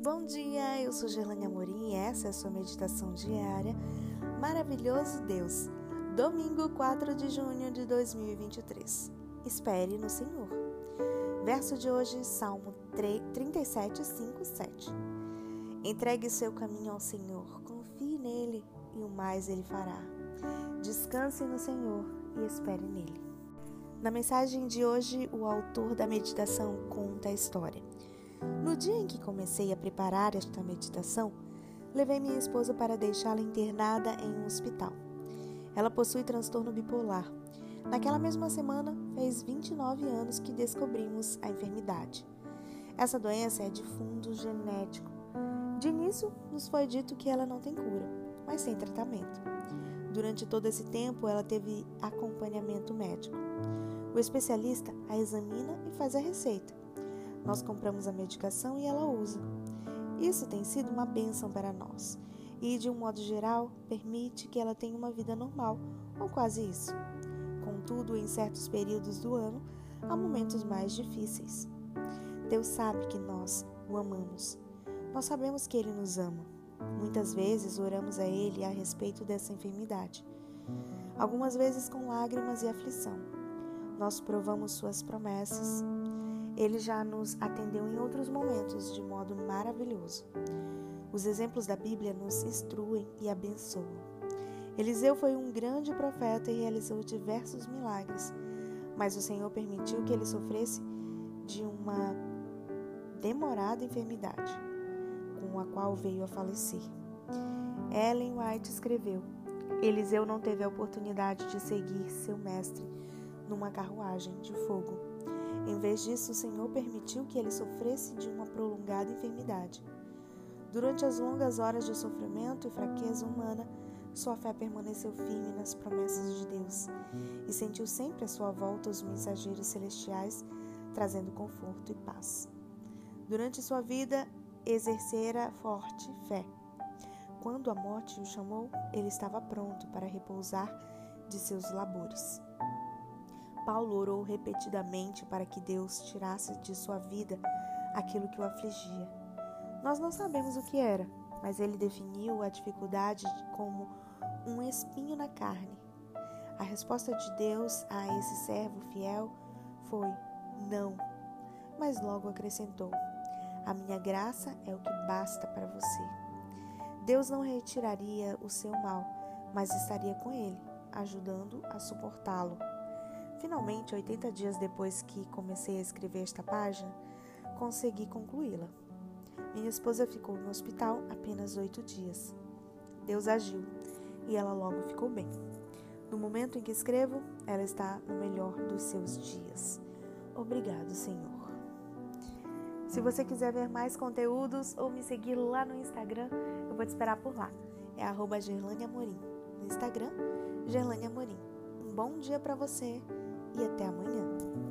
Bom dia, eu sou Gerlane Amorim e essa é a sua meditação diária. Maravilhoso Deus, domingo 4 de junho de 2023. Espere no Senhor. Verso de hoje, Salmo 37, 5, 7. Entregue seu caminho ao Senhor, confie nele e o mais ele fará. Descanse no Senhor e espere nele. Na mensagem de hoje, o autor da meditação conta a história. No dia em que comecei a preparar esta meditação, levei minha esposa para deixá-la internada em um hospital. Ela possui transtorno bipolar. Naquela mesma semana, fez 29 anos que descobrimos a enfermidade. Essa doença é de fundo genético. De início, nos foi dito que ela não tem cura, mas sem tratamento. Durante todo esse tempo, ela teve acompanhamento médico. O especialista a examina e faz a receita. Nós compramos a medicação e ela usa. Isso tem sido uma bênção para nós e, de um modo geral, permite que ela tenha uma vida normal, ou quase isso. Contudo, em certos períodos do ano, há momentos mais difíceis. Deus sabe que nós o amamos. Nós sabemos que Ele nos ama. Muitas vezes oramos a Ele a respeito dessa enfermidade, algumas vezes com lágrimas e aflição nós provamos Suas promessas. Ele já nos atendeu em outros momentos de modo maravilhoso. Os exemplos da Bíblia nos instruem e abençoam. Eliseu foi um grande profeta e realizou diversos milagres, mas o Senhor permitiu que ele sofresse de uma demorada enfermidade, com a qual veio a falecer. Ellen White escreveu: Eliseu não teve a oportunidade de seguir seu mestre numa carruagem de fogo. Em vez disso, o Senhor permitiu que ele sofresse de uma prolongada enfermidade. Durante as longas horas de sofrimento e fraqueza humana, sua fé permaneceu firme nas promessas de Deus e sentiu sempre à sua volta os mensageiros celestiais trazendo conforto e paz. Durante sua vida, exercera forte fé. Quando a morte o chamou, ele estava pronto para repousar de seus labores. Paulo orou repetidamente para que Deus tirasse de sua vida aquilo que o afligia. Nós não sabemos o que era, mas ele definiu a dificuldade como um espinho na carne. A resposta de Deus a esse servo fiel foi: não. Mas logo acrescentou: A minha graça é o que basta para você. Deus não retiraria o seu mal, mas estaria com ele, ajudando a suportá-lo. Finalmente, 80 dias depois que comecei a escrever esta página, consegui concluí-la. Minha esposa ficou no hospital apenas oito dias. Deus agiu e ela logo ficou bem. No momento em que escrevo, ela está no melhor dos seus dias. Obrigado, Senhor. Se você quiser ver mais conteúdos ou me seguir lá no Instagram, eu vou te esperar por lá. É arroba Gerlane. No Instagram, Gerlane Amorim. Um bom dia para você e até amanhã.